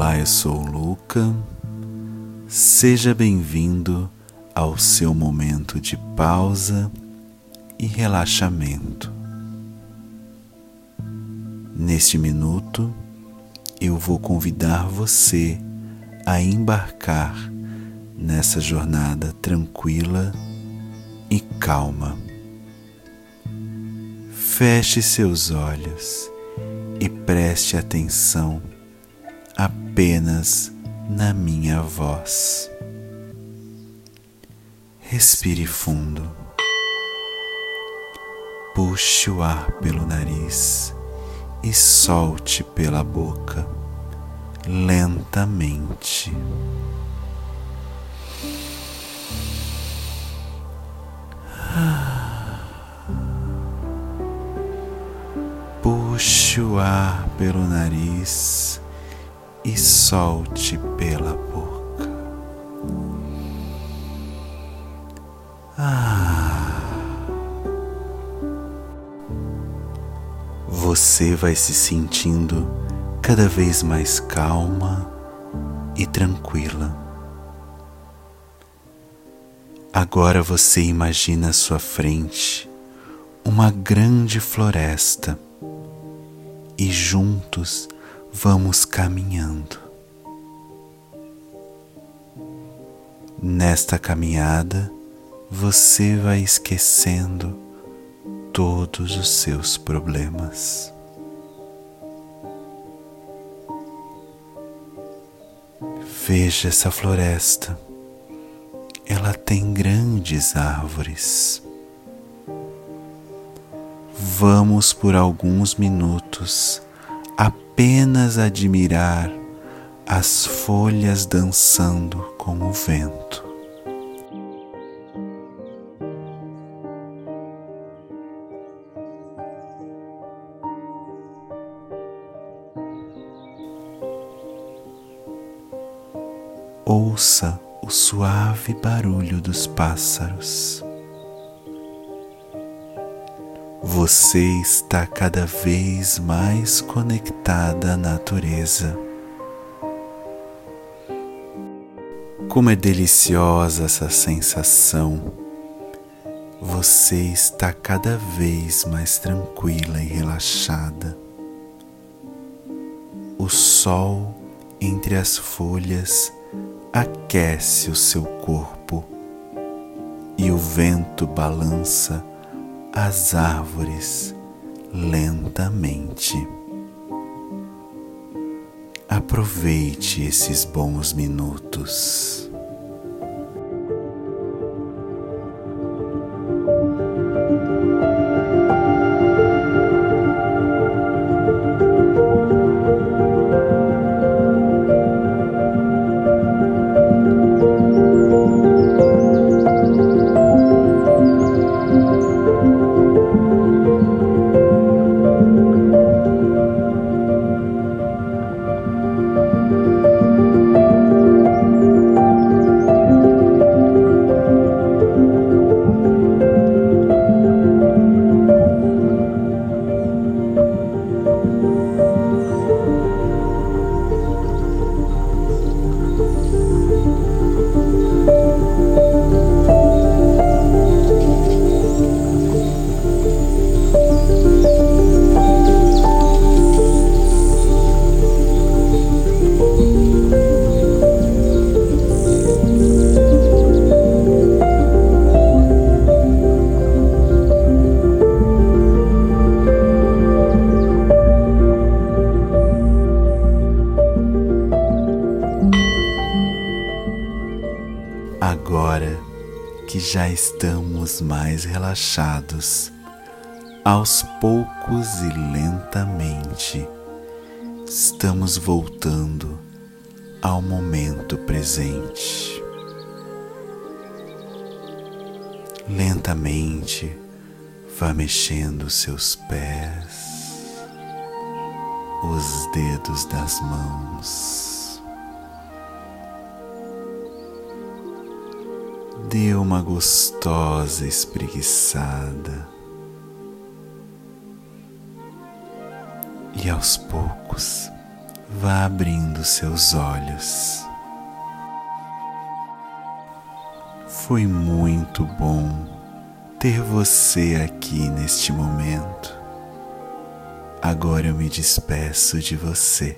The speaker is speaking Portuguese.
Olá, eu sou o Luca. Seja bem-vindo ao seu momento de pausa e relaxamento. Neste minuto, eu vou convidar você a embarcar nessa jornada tranquila e calma. Feche seus olhos e preste atenção apenas na minha voz. Respire fundo. Puxe o ar pelo nariz e solte pela boca lentamente. Puxe o ar pelo nariz e solte pela boca. Ah. Você vai se sentindo cada vez mais calma e tranquila. Agora você imagina à sua frente uma grande floresta e juntos vamos caminhando. Nesta caminhada, você vai esquecendo todos os seus problemas. Veja essa floresta. Ela tem grandes árvores. Vamos por alguns minutos apenas admirar as folhas dançando com o vento. Ouça o suave barulho dos pássaros. Você está cada vez mais conectada à natureza. Como é deliciosa essa sensação! Você está cada vez mais tranquila e relaxada. O sol entre as folhas aquece o seu corpo e o vento balança as árvores lentamente. Aproveite esses bons minutos. Que já estamos mais relaxados, aos poucos e lentamente estamos voltando ao momento presente. Lentamente vá mexendo seus pés, os dedos das mãos Dê uma gostosa espreguiçada. E aos poucos, vá abrindo seus olhos. Foi muito bom ter você aqui neste momento. Agora eu me despeço de você